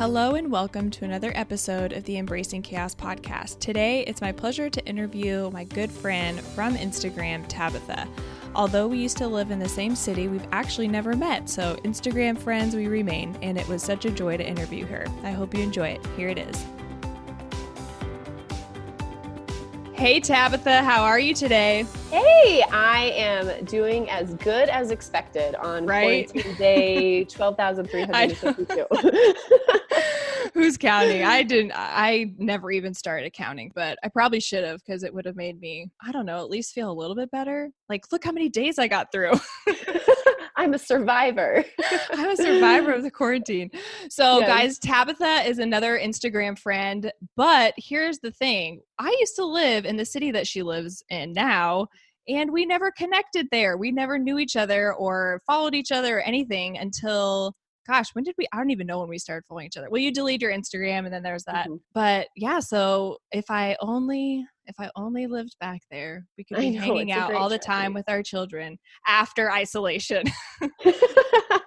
Hello and welcome to another episode of the Embracing Chaos podcast. Today, it's my pleasure to interview my good friend from Instagram, Tabitha. Although we used to live in the same city, we've actually never met, so Instagram friends we remain, and it was such a joy to interview her. I hope you enjoy it. Here it is. Hey Tabitha, how are you today? Hey, I am doing as good as expected on Right? quarantine day 12,352. Who's counting? I didn't. I never even started counting, but I probably should have because it would have made me, I don't know, at least feel a little bit better. Like, look how many days I got through. I'm a survivor. I'm a survivor of the quarantine. So, Yes. guys, Tabitha is another Instagram friend. But here's the thing I used to live in the city that she lives in now, and we never connected there. We never knew each other or followed each other or anything until. Gosh, when did we? I don't even know when we started following each other. Well, you delete your Instagram, and then there's that. Mhm. But yeah, so if I only, if I only lived back there, we could be know, hanging out all the time with our children after isolation.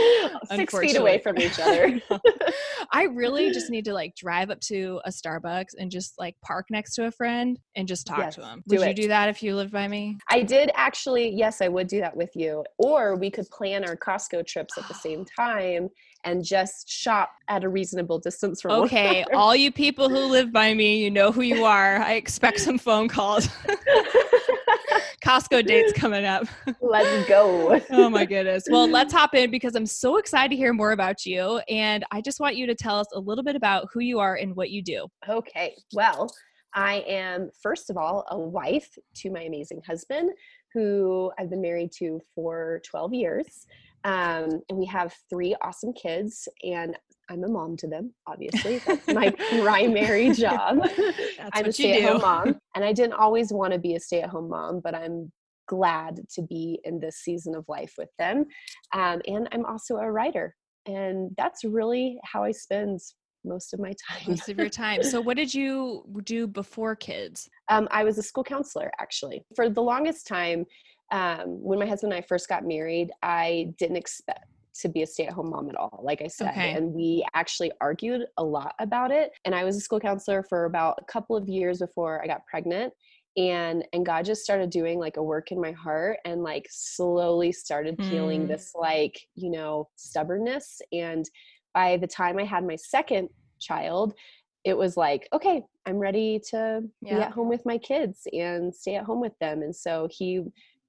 Six feet away from each other. I really just need to like drive up to a Starbucks and just like park next to a friend and just talk Yes, to him. do Would you it. do that if you lived by me? I did actually, yes, I would do that with you. Or we could plan our Costco trips at the same time and just shop at a reasonable distance from Okay, all you people who live by me, you know who you are. I expect some phone calls. Costco dates coming up. Let's go. oh my goodness. Well, let's hop in because I'm so excited to hear more about you. And I just want you to tell us a little bit about who you are and what you do. Okay, well, I am first of all a wife to my amazing husband, who I've been married to for 12 years. Um, and we have three awesome kids, and I'm a mom to them, obviously. That's my primary job. That's I'm a stay at home mom, and I didn't always want to be a stay at home mom, but I'm glad to be in this season of life with them. Um, and I'm also a writer, and that's really how I spend most of my time. Most of your time. So, what did you do before kids? Um, I was a school counselor actually. For the longest time, um, when my husband and I first got married, I didn't expect to be a stay at home mom at all, like I said. Okay. And we actually argued a lot about it. And I was a school counselor for about a couple of years before I got pregnant. And and God just started doing like a work in my heart and like slowly started peeling Mm. this like, you know, stubbornness. And by the time I had my second child, it was like, okay, I'm ready to be at home with my kids and stay at home with them. And so he,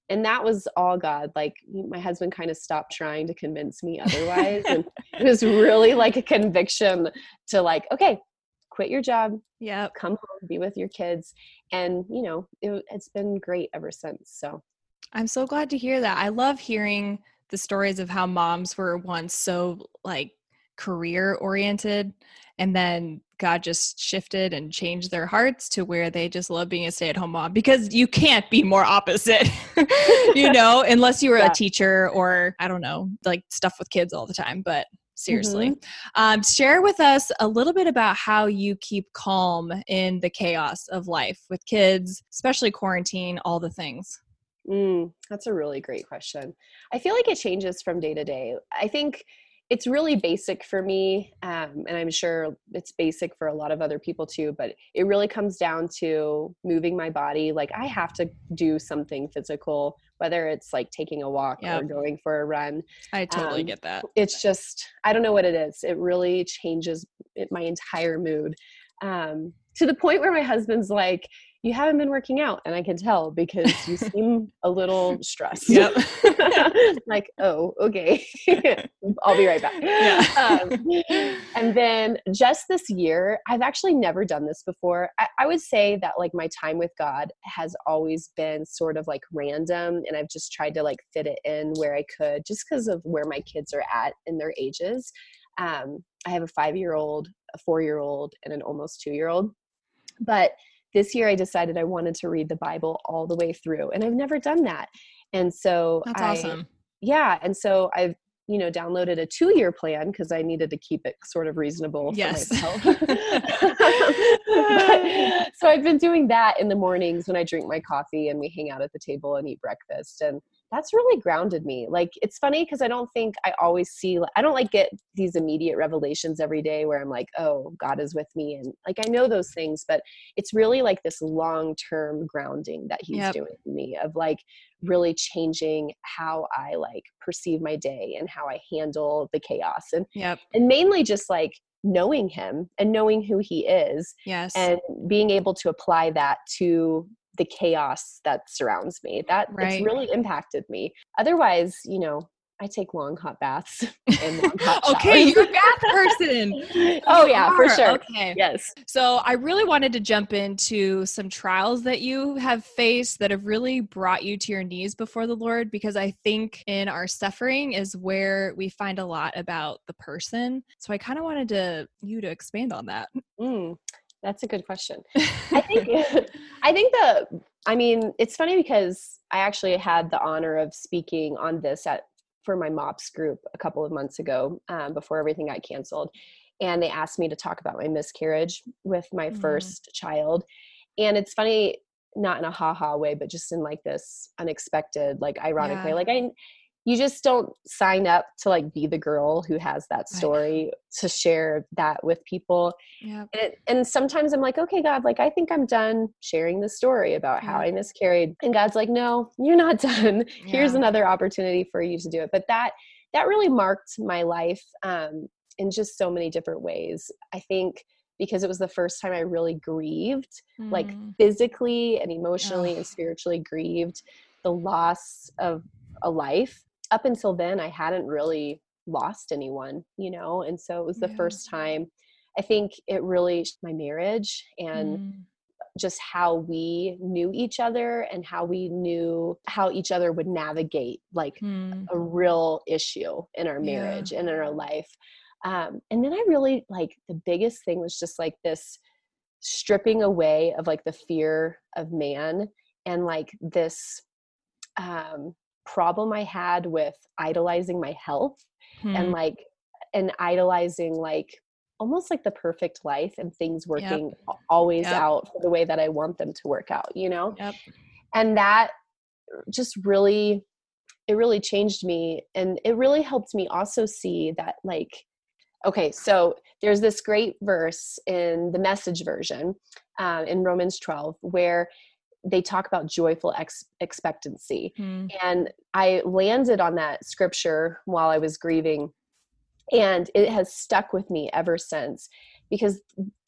and that was all God. Like my husband kind of stopped trying to convince me otherwise. and it was really like a conviction to like, okay, quit your job, yeah come home, be with your kids. And, you know, it, it's been great ever since. So I'm so glad to hear that. I love hearing the stories of how moms were once so like career oriented and then God just shifted and changed their hearts to where they just love being a stay at home mom because you can't be more opposite, you know, unless you were Yeah. a teacher or I don't know, like stuff with kids all the time. But seriously, um, share with us a little bit about how you keep calm in the chaos of life with kids, especially quarantine, all the things. Mm, that's a really great question. I feel like it changes from day to day. I think it's really basic for me, um, and I'm sure it's basic for a lot of other people too, but it really comes down to moving my body. Like, I have to do something physical, whether it's like taking a walk or going for a run. I totally Um, get that. It's just, I don't know what it is. It really changes my entire mood um, to the point where my husband's like, You haven't been working out. And I can tell because you seem a little stressed. Yep. like, oh, okay. I'll be right back. Yeah. Um, and then just this year, I've actually never done this before. I, I would say that like my time with God has always been sort of like random, and I've just tried to like fit it in where I could just because of where my kids are at in their ages. Um, I have a five year old, a four year old, and an almost two year old. But this year I decided I wanted to read the Bible all the way through, and I've never done that. And so That's I, awesome. yeah and so i've you know downloaded a two year plan because i needed to keep it sort of reasonable Yes. for myself But- so i've been doing that in the mornings when i drink my coffee and we hang out at the table and eat breakfast and that's really grounded me. Like it's funny because I don't think I always see I don't like get these immediate revelations every day where I'm like, "Oh, God is with me." And like I know those things, but it's really like this long-term grounding that he's yep. doing in me of like really changing how I like perceive my day and how I handle the chaos. And yep. and mainly just like knowing him and knowing who he is. Yes. And being able to apply that to the chaos that surrounds me. That right. it's really impacted me. Otherwise, you know, I take long hot baths and long hot okay, you're a bath person. oh yeah, are. for sure. Okay. Yes. So I really wanted to jump into some trials that you have faced that have really brought you to your knees before the Lord because I think in our suffering is where we find a lot about the person. So I kind of wanted to you to expand on that. Mm. That's a good question. I think I think the I mean, it's funny because I actually had the honor of speaking on this at for my MOPS group a couple of months ago um, before everything got canceled. And they asked me to talk about my miscarriage with my mm. first child. And it's funny, not in a ha ha way, but just in like this unexpected, like ironic yeah. way. Like I you just don't sign up to like be the girl who has that story to share that with people. Yeah and, and, sometimes i'm like okay god like i think i'm done sharing the story about how i miscarried. And god's like no you're not done. Yeah. here's another opportunity for you to do it. But that that really marked my life um, in just so many different ways. I think because it was the first time i really grieved mm. like physically and emotionally and spiritually grieved the loss of a life up until then i hadn't really lost anyone you know and so it was the yeah. first time i think it really my marriage and mm. just how we knew each other and how we knew how each other would navigate like mm. a real issue in our marriage yeah. and in our life um, and then i really like the biggest thing was just like this stripping away of like the fear of man and like this um problem I had with idolizing my health hmm. and like and idolizing like almost like the perfect life and things working yep. always yep. out for the way that I want them to work out, you know? Yep. And that just really it really changed me and it really helped me also see that like okay so there's this great verse in the message version um, in romans 12 where they talk about joyful ex- expectancy. Mm. And I landed on that scripture while I was grieving. And it has stuck with me ever since because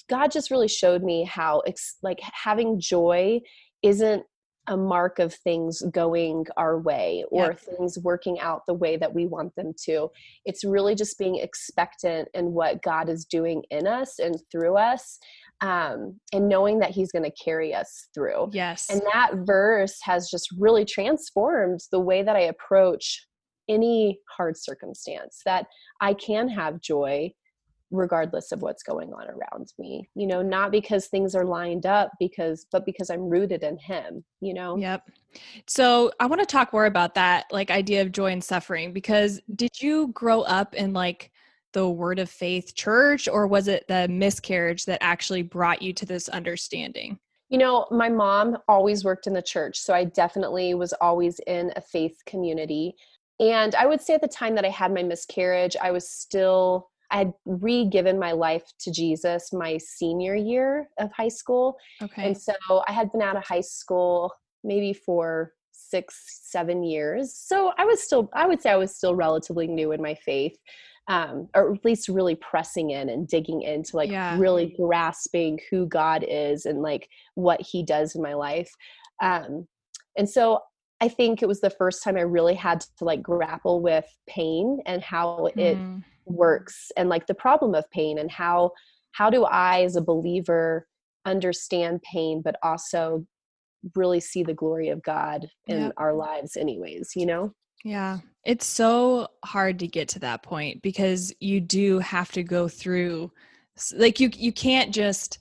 God just really showed me how, ex- like, having joy isn't a mark of things going our way or yep. things working out the way that we want them to. It's really just being expectant in what God is doing in us and through us um, and knowing that he's going to carry us through. Yes. And that verse has just really transformed the way that I approach any hard circumstance, that I can have joy regardless of what's going on around me you know not because things are lined up because but because i'm rooted in him you know? Yep. So i want to talk more about that like idea of joy and suffering because did you grow up in like the word of faith church or was it the miscarriage that actually brought you to this understanding? You know my mom always worked in the church so i definitely was always in a faith community and i would say at the time that i had my miscarriage i was still i had re-given my life to jesus my senior year of high school okay and so i had been out of high school maybe for six seven years so i was still i would say i was still relatively new in my faith um, or at least really pressing in and digging into like yeah. really grasping who God is and like what He does in my life. Um, and so I think it was the first time I really had to like grapple with pain and how it mm. Works and like the problem of pain and how how do I as a believer understand pain but also really see the glory of God in our lives anyways, you know? Yeah. It's so hard to get to that point because you do have to go through like you you can't just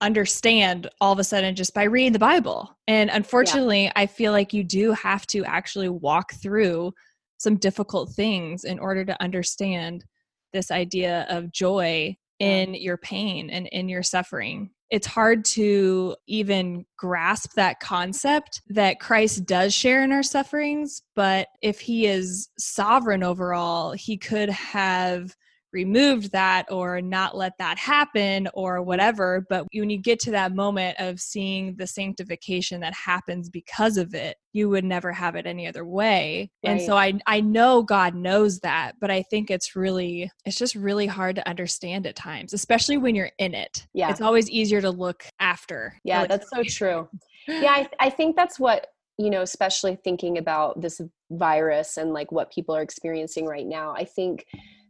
understand all of a sudden just by reading the Bible. And unfortunately, yeah. I feel like you do have to actually walk through some difficult things in order to understand this idea of joy in your pain and in your suffering. it's hard to even grasp that concept that Christ does share in our sufferings. But if he is sovereign overall, he could have removed that or not let that happen or whatever. But when you get to that moment of seeing the sanctification that happens because of it, you would never have it any other way. Right. And so I I know God knows that, but I think it's really it's just really hard to understand at times, especially when you're in it. Yeah. It's always easier to look after. Yeah, like, that's so true. Yeah, I, I think that's what you know, especially thinking about this virus and like what people are experiencing right now. I think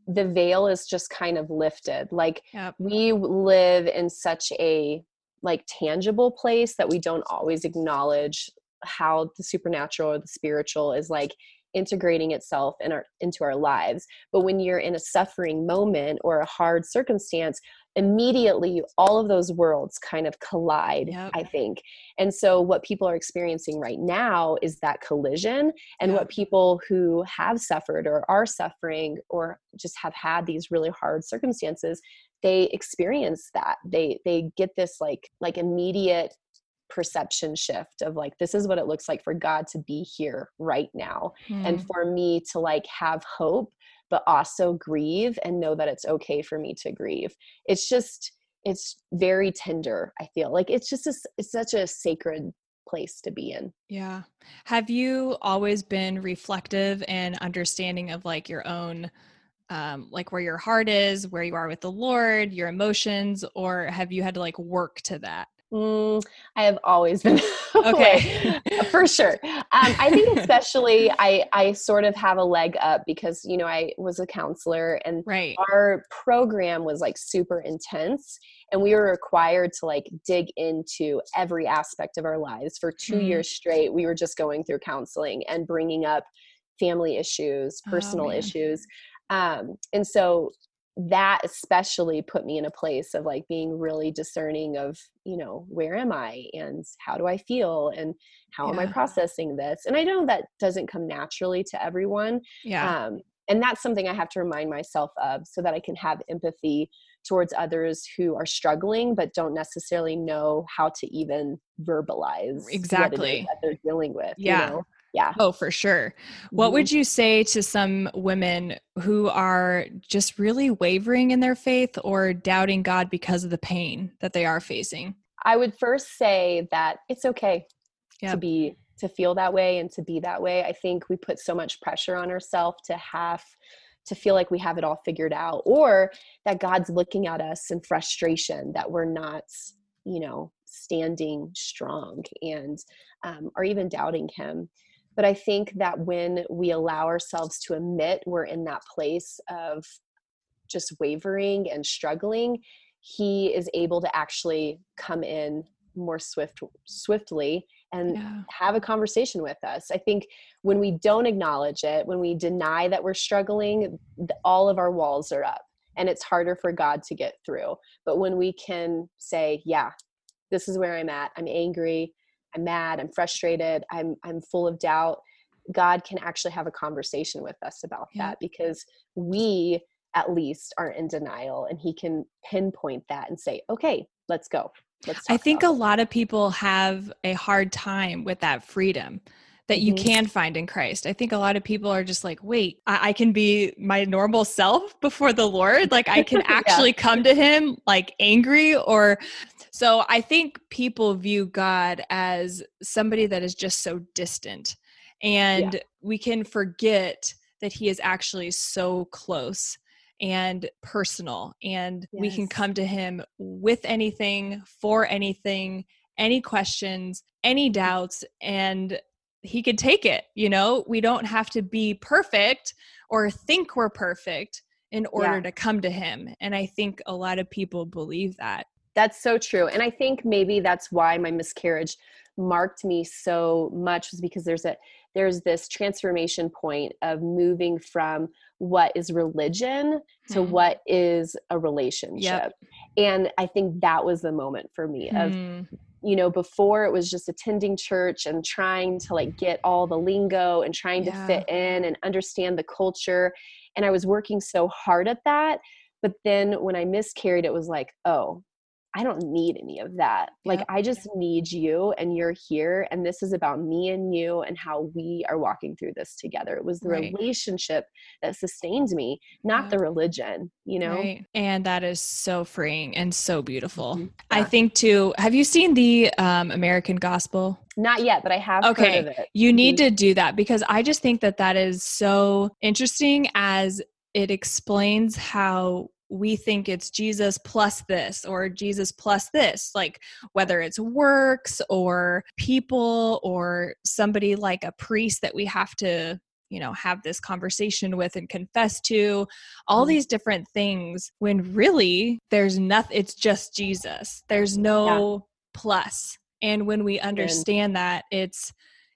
the veil is just kind of lifted like yep. we live in such a like tangible place that we don't always acknowledge how the supernatural or the spiritual is like integrating itself in our into our lives but when you're in a suffering moment or a hard circumstance immediately all of those worlds kind of collide yep. i think and so what people are experiencing right now is that collision and yep. what people who have suffered or are suffering or just have had these really hard circumstances they experience that they they get this like like immediate perception shift of like this is what it looks like for god to be here right now mm. and hmm. for me to like have hope but also grieve and know that it's okay for me to grieve. It's just it's very tender i feel like it's just a, it's such a sacred place to be in. Yeah. Have you always been reflective and understanding of like your own um, like where your heart is where you are with the lord your emotions or have you had to like work to that Mm, I have always been okay for sure. Um, I think especially I I sort of have a leg up because you know I was a counselor and right. our program was like super intense and we were required to like dig into every aspect of our lives for 2 mm. years straight. We were just going through counseling and bringing up family issues, oh, personal oh, issues. Um, and so that especially put me in a place of like being really discerning of you know where am i? And how do i feel? And how yeah. am i processing this? And i know that doesn't come naturally to everyone yeah. um, and that's something i have to remind myself of so that i can have empathy towards others who are struggling but don't necessarily know how to even verbalize exactly. that they're dealing with yeah. you know? Yeah. Oh for sure. What mm-hmm. would you say to some women who are just really wavering in their faith or doubting god because of the pain that they are facing? I would first say that it's okay yep. to be to feel that way and to be that way. I think we put so much pressure on ourselves to have to feel like we have it all figured out or that god's looking at us in frustration that we're not you know standing strong and um, or even doubting him but I think that when we allow ourselves to admit we're in that place of just wavering and struggling, he is able to actually come in more swift swiftly and yeah. have a conversation with us. I think when we don't acknowledge it, when we deny that we're struggling, all of our walls are up and it's harder for God to get through. But when we can say, yeah, this is where I'm at. I'm angry. I'm mad, I'm frustrated, I'm I'm full of doubt, God can actually have a conversation with us about yeah. that because we at least aren't in denial and he can pinpoint that and say, "Okay, let's go." Let's I think a lot of people have a hard time with that freedom that you mm-hmm. can find in Christ. I think a lot of people are just like, wait, I, I can be my normal self before the Lord. Like I can actually yeah. come to him like angry or so I think people view God as somebody that is just so distant. And yeah. we can forget that he is actually so close and personal and yes. we can come to him with anything for anything any questions any doubts and he could take it you know we don't have to be perfect or think we're perfect in order yeah. to come to him and i think a lot of people believe that that's so true and i think maybe that's why my miscarriage marked me so much was because there's a there's this transformation point of moving from what is religion to mm. what is a relationship yep. and i think that was the moment for me mm. of hmm you know before it was just attending church and trying to like get all the lingo and trying yeah. to fit in and understand the culture and i was working so hard at that but then when i miscarried it was like oh I don't need any of that. Like, Yeah. I just need you, and you're here. And this is about me and you and how we are walking through this together. It was the Right. relationship that sustained me, not Yeah. the religion, you know? Right. And that is so freeing and so beautiful. Mhm. I think too, have you seen the um, American Gospel? Not yet, but I have Okay. heard of it. You need Mhm. to do that because I just think that that is so interesting as it explains how we think it's Jesus plus this or Jesus plus this, like whether it's works or people or somebody like a priest that we have to, you know, have this conversation with and confess to, all Mhm. these different things when really there's nothing, it's just Jesus. There's no plus. And when we understand that, it's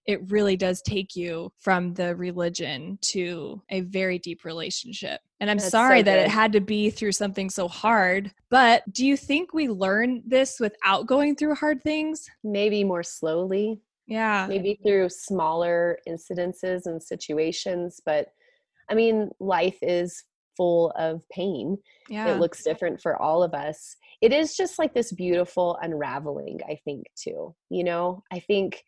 it really does take you from the religion to a very deep relationship. And I'm That's sorry so that it had to be through something so hard. But do you think we learn this without going through hard things? Maybe more slowly, Yeah. maybe through smaller incidences and situations. But I mean, life is full of pain. Yeah. It looks different for all of us. It is just like this beautiful unraveling, I think, too. You know, I think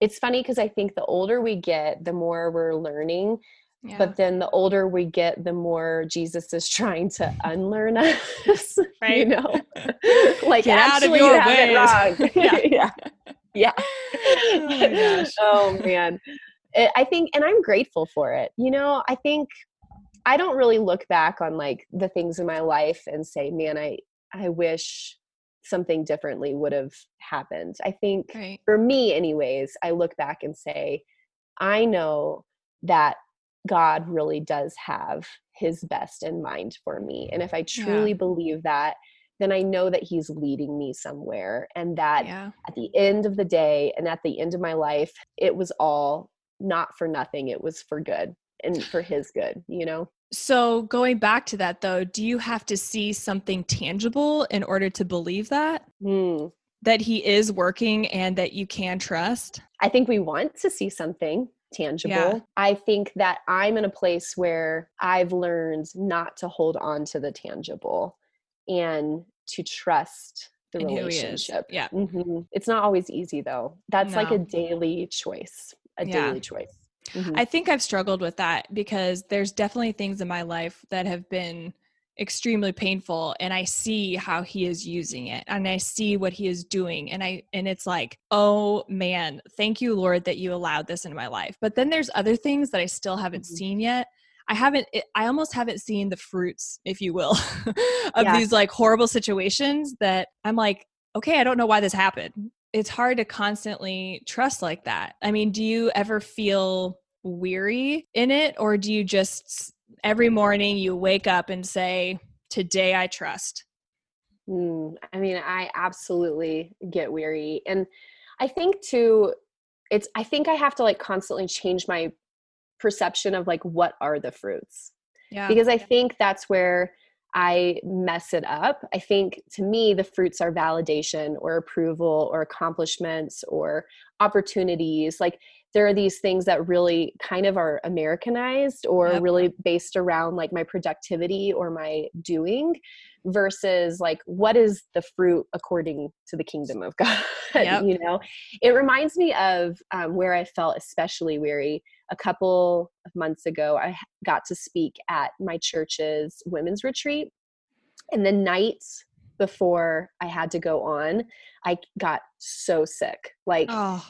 it's funny because I think the older we get, the more we're learning. yeah. But then the older we get, the more Jesus is trying to unlearn us. You Right. know, like Get out of actually your you have it wrong. yeah. Yeah. Oh oh man. It- I think, and I'm grateful for it. You know, I think I don't really look back on like the things in my life and say, man, I, I wish something differently would have happened. I think right. for me anyways i look back and say i know that god really does have his best in mind for me and if i truly believe that then i know that he's leading me somewhere and that Yeah. at the end of the day and at the end of my life it was all not for nothing it was for good and for his good you know So going back to that though, do you have to see something tangible in order to believe that? Hmm. That he is working and that you can trust? I think we want to see something tangible. Yeah. I think that I'm in a place where I've learned not to hold on to the tangible and to trust the in who he is. relationship. Yeah. Mhm. It's not always easy though. That's like a daily choice. A Yeah. daily choice. Mhm. I think I've struggled with that because there's definitely things in my life that have been extremely painful and I see how he is using it and I see what he is doing and I and it's like, "Oh man, thank you Lord that you allowed this in my life." But then there's other things that I still haven't Mhm. seen yet. I haven't it, I almost haven't seen the fruits, if you will, of Yeah. these like horrible situations that I'm like, "Okay, I don't know why this happened." It's hard to constantly trust like that. I mean, do you ever feel weary in it or do you just every morning you wake up and say today i trust Mm, I mean, I absolutely get weary. And I think too, it's, I think I have to like constantly change my perception of like what are the fruits. yeah because I think that's where I mess it up. I think to me, the fruits are validation or approval or accomplishments or opportunities. Like there are these things that really kind of are Americanized or Yep. really based around like my productivity or my doing versus like what is the fruit according to the kingdom of God. Yep. you know, it reminds me of um, where I felt especially weary a couple of months ago. I got to speak at my church's women's retreat. And the night before I had to go on, I got so sick. Like, oh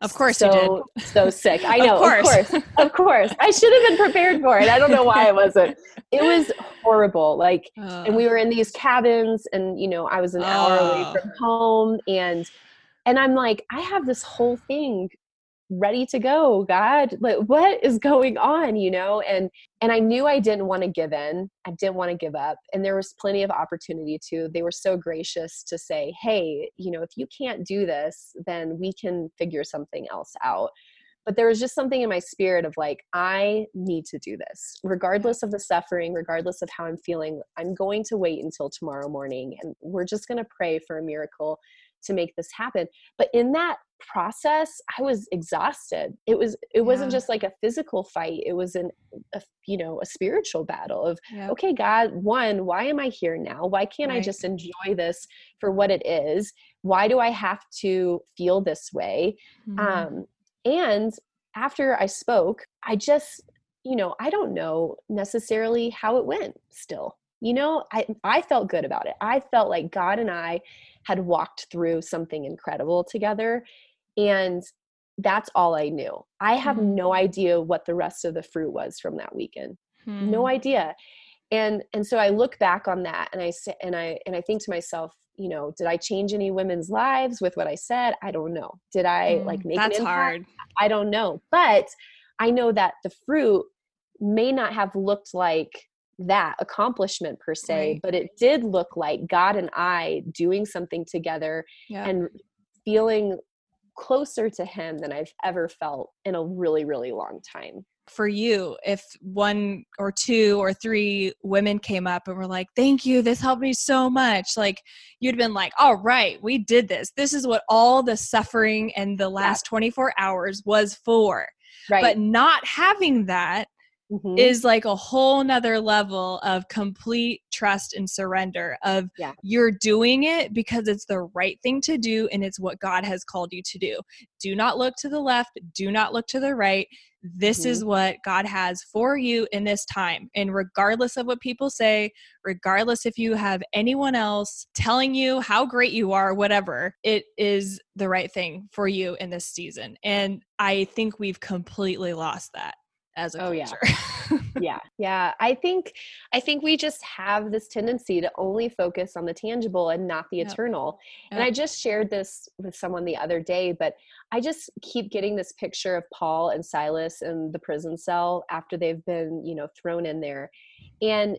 of course so, So sick. I know, of course. Of course. I should have been prepared for it. I don't know why I wasn't. It was horrible. Like, and we were in these cabins and you know i was an hour away Oh. from home and and i'm like i have this whole thing ready to go god like what is going on you know? And and i knew i didn't want to give in i didn't want to give up and there was plenty of opportunity to they were so gracious to say hey you know if you can't do this then we can figure something else out. But there was just something in my spirit of like i need to do this regardless of the suffering regardless of how i'm feeling i'm going to wait until tomorrow morning and we're just going to pray for a miracle to make this happen. But in that process i was exhausted. It was it wasn't just like a physical fight. It was an a, you know a spiritual battle of okay god one why am i here now? Why can't i just enjoy this for what it is? Why do i have to feel this way? Mhm. um, and after I spoke, I just, you know, I don't know necessarily how it went still. You know, I, I felt good about it. I felt like God and I had walked through something incredible together. And that's all I knew. I have Mhm. no idea what the rest of the fruit was from that weekend. No Mhm. idea. And and so I look back on that and I say and I and I think to myself, you know, did I change any women's lives with what I said? I don't know. Did I like Mm, make that's hard. I don't know. But I know that the fruit may not have looked like that accomplishment per se, Right. but it did look like God and I doing something together Yeah. and feeling closer to Him than I've ever felt in a really, really long time. for you if one or two or three women came up and were like thank you this helped me so much like you'd been like all right we did this this is what all the suffering and the last 24 hours was for Right. but not having that Mhm. is like a whole nother level of complete trust and surrender of Yeah. you're doing it because it's the right thing to do and it's what god has called you to do. Do not look to the left do not look to the right. This is what god has for you in this time. And regardless of what people say regardless if you have anyone else telling you how great you are whatever it is the right thing for you in this season. And i think we've completely lost that as a Oh, yeah. culture. yeah yeah i think i think we just have this tendency to only focus on the tangible and not the Yep. eternal and i just shared this with someone the other day but i just keep getting this picture of paul and silas in the prison cell after they've been you know thrown in there and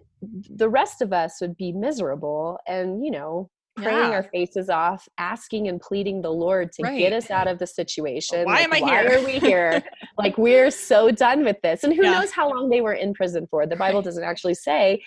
the rest of us would be miserable and you know praying Yeah. our faces off asking and pleading the lord to Right. get us out of the situation. Why am I why here? are we here? Like we're so done with this. And who Yeah. knows how long they were in prison for? The bible doesn't actually say.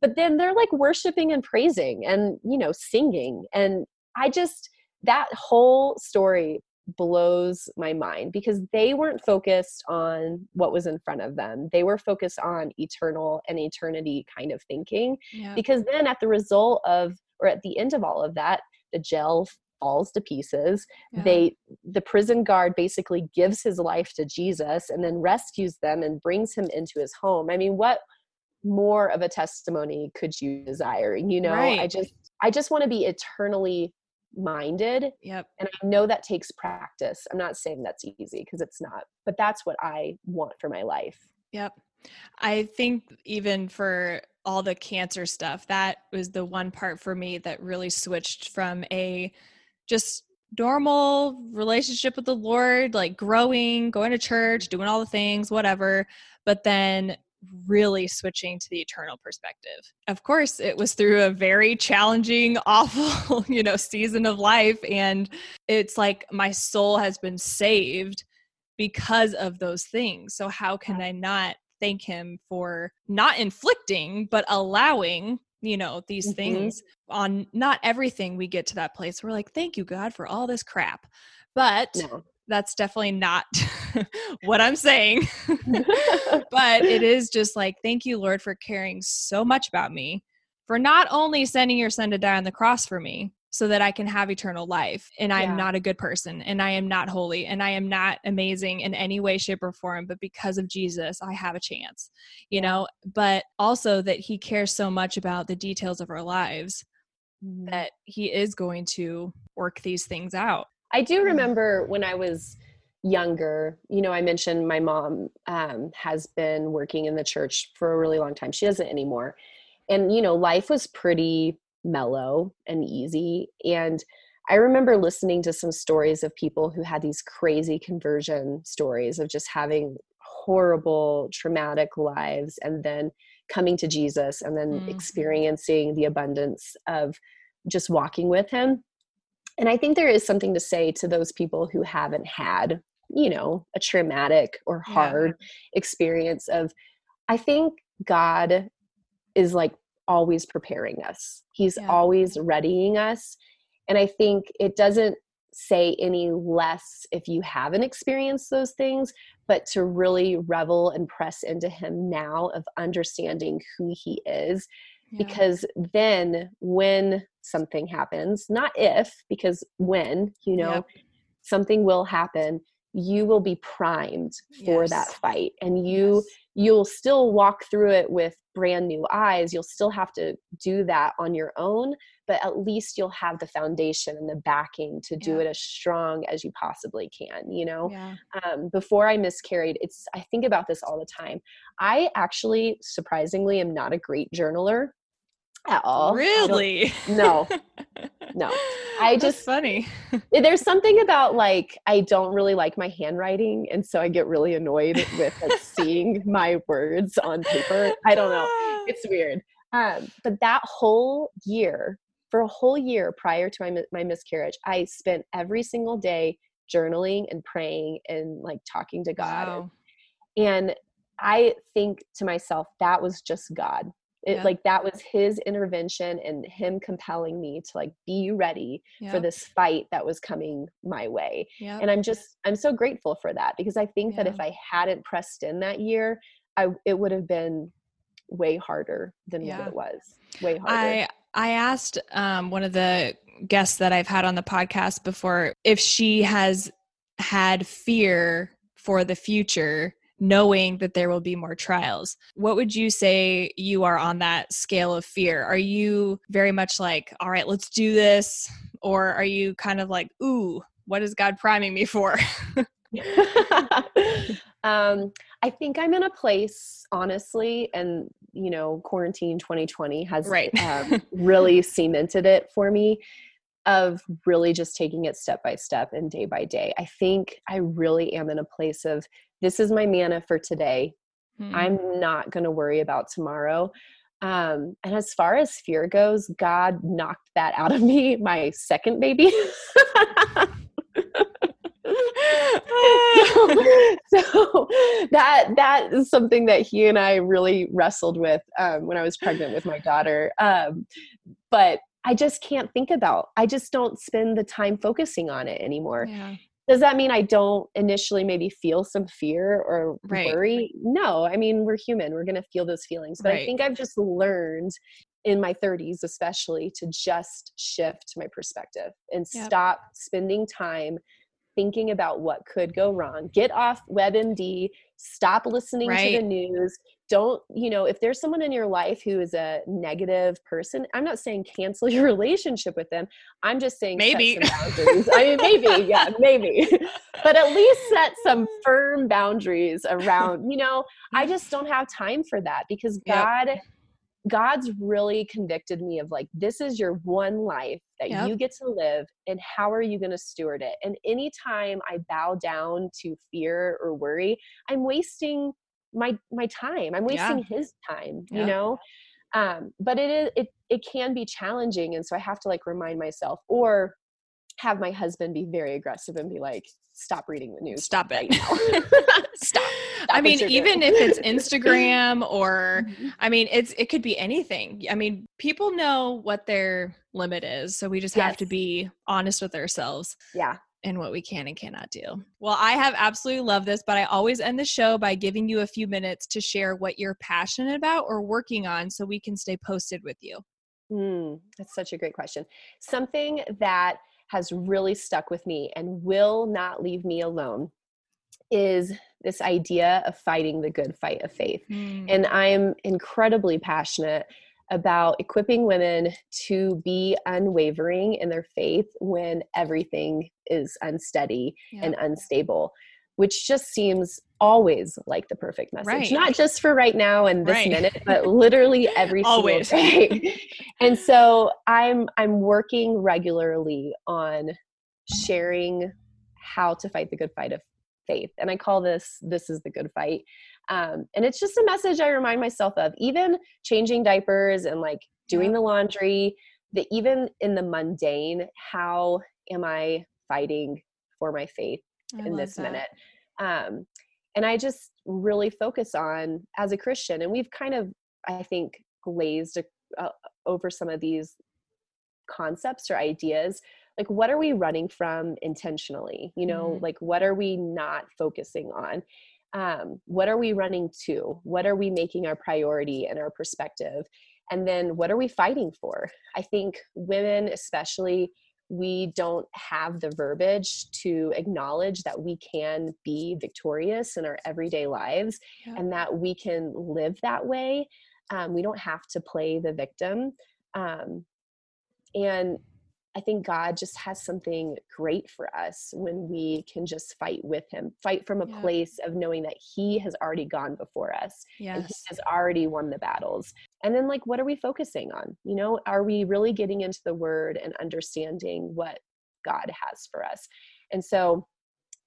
But then they're like worshiping and praising and you know singing. And i just that whole story blows my mind because they weren't focused on what was in front of them. They were focused on eternal and eternity kind of thinking because then at the result of or at the end of all of that the gel falls to pieces Yeah. they the prison guard basically gives his life to jesus and then rescues them and brings him into his home i mean what more of a testimony could you desire you know i just i just want to be eternally minded Yep. and i know that takes practice i'm not saying that's easy because it's not but that's what i want for my life Yep. I think even for all the cancer stuff, that was the one part for me that really switched from a just normal relationship with the Lord, like growing, going to church, doing all the things, whatever, but then really switching to the eternal perspective. Of course, it was through a very challenging, awful, you know, season of life and it's like my soul has been saved because of those things. So how can I not thank him for not inflicting but allowing, you know, these Mhm. things on not everything we get to that place. We're like, thank you God for all this crap. But no that's definitely not what I'm saying. but it is just like, thank you, Lord, for caring so much about me, for not only sending your son to die on the cross for me so that I can have eternal life. And I am Yeah. not a good person and I am not holy and I am not amazing in any way, shape, or form. But because of Jesus, I have a chance, you Yeah. know, but also that he cares so much about the details of our lives Mm-hmm. that he is going to work these things out. I do Mm. remember when I was younger, you know, I mentioned my mom um, has been working in the church for a really long time. She doesn't anymore. And, you know, life was pretty mellow and easy. And I remember listening to some stories of people who had these crazy conversion stories of just having horrible, traumatic lives and then coming to Jesus and then Mhm. experiencing the abundance of just walking with him and i think there is something to say to those people who haven't had you know a traumatic or Yeah. hard experience of i think god is like always preparing us he's Yeah. always readying us and i think it doesn't say any less if you haven't experienced those things but to really revel and press into him now of understanding who he is yeah. because then when something happens not if because when you know yep. something will happen you will be primed for yes. that fight and you yes. you'll still walk through it with brand new eyes you'll still have to do that on your own but at least you'll have the foundation and the backing to do yeah. it as strong as you possibly can you know yeah. um, before i miscarried it's i think about this all the time i actually surprisingly am not a great journaler at all. Really? No. No. I just funny. there's something about like I don't really like my handwriting and so I get really annoyed with like seeing my words on paper. I don't know. It's weird. Um, but that whole year, for a whole year prior to my my miscarriage, I spent every single day journaling and praying and like talking to God. Wow. And, and I think to myself that was just God it yeah. like that was his intervention and him compelling me to like be ready yeah. for this fight that was coming my way yeah. and i'm just i'm so grateful for that because i think that if i hadn't pressed in that year i it would have been way harder than what it was way harder i i asked um, one of the guests that i've had on the podcast before if she has had fear for the future knowing that there will be more trials. What would you say you are on that scale of fear? Are you very much like, all right, let's do this? Or are you kind of like, ooh, what is God priming me for? um, I think I'm in a place, honestly, and you know, quarantine 2020 has right. um, really cemented it for me of really just taking it step by step and day by day. I think I really am in a place of this is my manna for today. Mm-hmm. I'm not going to worry about tomorrow. Um, and as far as fear goes, God knocked that out of me, my second baby. so, so, that that is something that he and I really wrestled with um, when I was pregnant with my daughter. Um, but I just can't think about. I just don't spend the time focusing on it anymore. Yeah does that mean I don't initially maybe feel some fear or right. worry? No, I mean, we're human. We're going to feel those feelings. But right. I think I've just learned in my 30s, especially, to just shift my perspective and yep. stop spending time thinking about what could go wrong. Get off WebMD, stop listening right. to the news. Don't, you know, if there's someone in your life who is a negative person, I'm not saying cancel your relationship with them. I'm just saying maybe. I mean, maybe, yeah, maybe. but at least set some firm boundaries around, you know, I mm-hmm. just don't have time for that because God yep God's really convicted me of like, this is your one life that yep. you get to live, and how are you going to steward it? And anytime I bow down to fear or worry, I'm wasting my my time. I'm wasting yeah. His time. Yeah. You know. Um, but it is it it can be challenging, and so I have to like remind myself, or have my husband be very aggressive and be like, stop reading the news. Stop it. Right stop. stop. I mean, even if it's Instagram or mm-hmm. I mean, it's it could be anything. I mean, people know what their limit is, so we just yes. have to be honest with ourselves. Yeah. And what we can and cannot do. Well, I have absolutely loved this, but I always end the show by giving you a few minutes to share what you're passionate about or working on so we can stay posted with you. Mm, that's such a great question. Something that has really stuck with me and will not leave me alone is this idea of fighting the good fight of faith. Mm. And I'm incredibly passionate about equipping women to be unwavering in their faith when everything is unsteady yeah. and unstable which just seems always like the perfect message right. not just for right now and this right. minute but literally every always. single day and so i'm i'm working regularly on sharing how to fight the good fight of faith and i call this this is the good fight um, and it's just a message i remind myself of even changing diapers and like doing the laundry that even in the mundane how am i fighting for my faith I in this that. minute. Um, and I just really focus on as a Christian, and we've kind of, I think, glazed uh, over some of these concepts or ideas like what are we running from intentionally you know mm-hmm. like what are we not focusing on um, what are we running to? What are we making our priority and our perspective? And then what are we fighting for? I think women especially we don't have the verbiage to acknowledge that we can be victorious in our everyday lives yeah. and that we can live that way. Um, we don't have to play the victim. Um, and I think God just has something great for us when we can just fight with Him, fight from a yeah. place of knowing that He has already gone before us yes. and He has already won the battles. And then, like, what are we focusing on? You know, are we really getting into the Word and understanding what God has for us? And so,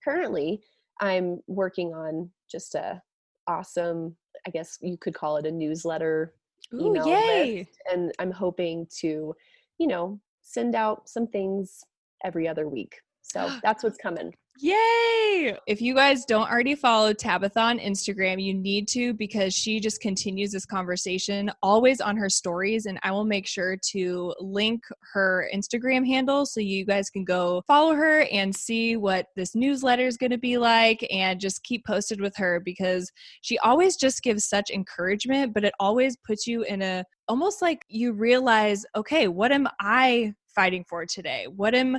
currently, I'm working on just a awesome, I guess you could call it a newsletter Ooh, email yay. list, and I'm hoping to, you know, send out some things every other week. So that's what's coming. Yay! If you guys don't already follow Tabitha on Instagram, you need to because she just continues this conversation always on her stories. And I will make sure to link her Instagram handle so you guys can go follow her and see what this newsletter is going to be like and just keep posted with her because she always just gives such encouragement, but it always puts you in a almost like you realize, okay, what am I fighting for today? What am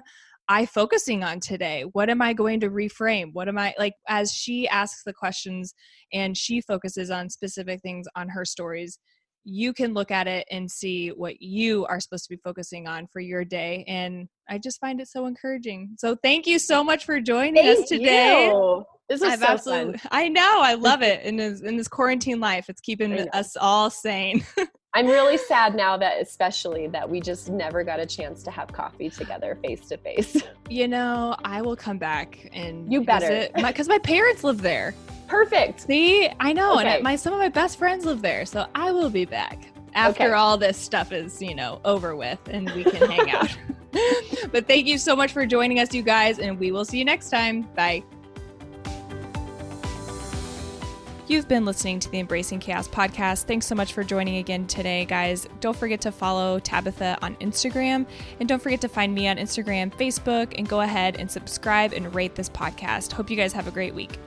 I focusing on today? What am I going to reframe? What am I like as she asks the questions and she focuses on specific things on her stories? You can look at it and see what you are supposed to be focusing on for your day. And I just find it so encouraging. So thank you so much for joining thank us today. You. This is I've so fun. I know. I love it in this in this quarantine life. It's keeping us all sane. I'm really sad now that, especially, that we just never got a chance to have coffee together face to face. You know, I will come back and you better because my, my, parents live there. Perfect. See, I know, okay. and my some of my best friends live there, so I will be back after okay. all this stuff is you know over with and we can hang out. but thank you so much for joining us, you guys, and we will see you next time. Bye. You've been listening to the Embracing Chaos podcast. Thanks so much for joining again today, guys. Don't forget to follow Tabitha on Instagram and don't forget to find me on Instagram, Facebook, and go ahead and subscribe and rate this podcast. Hope you guys have a great week.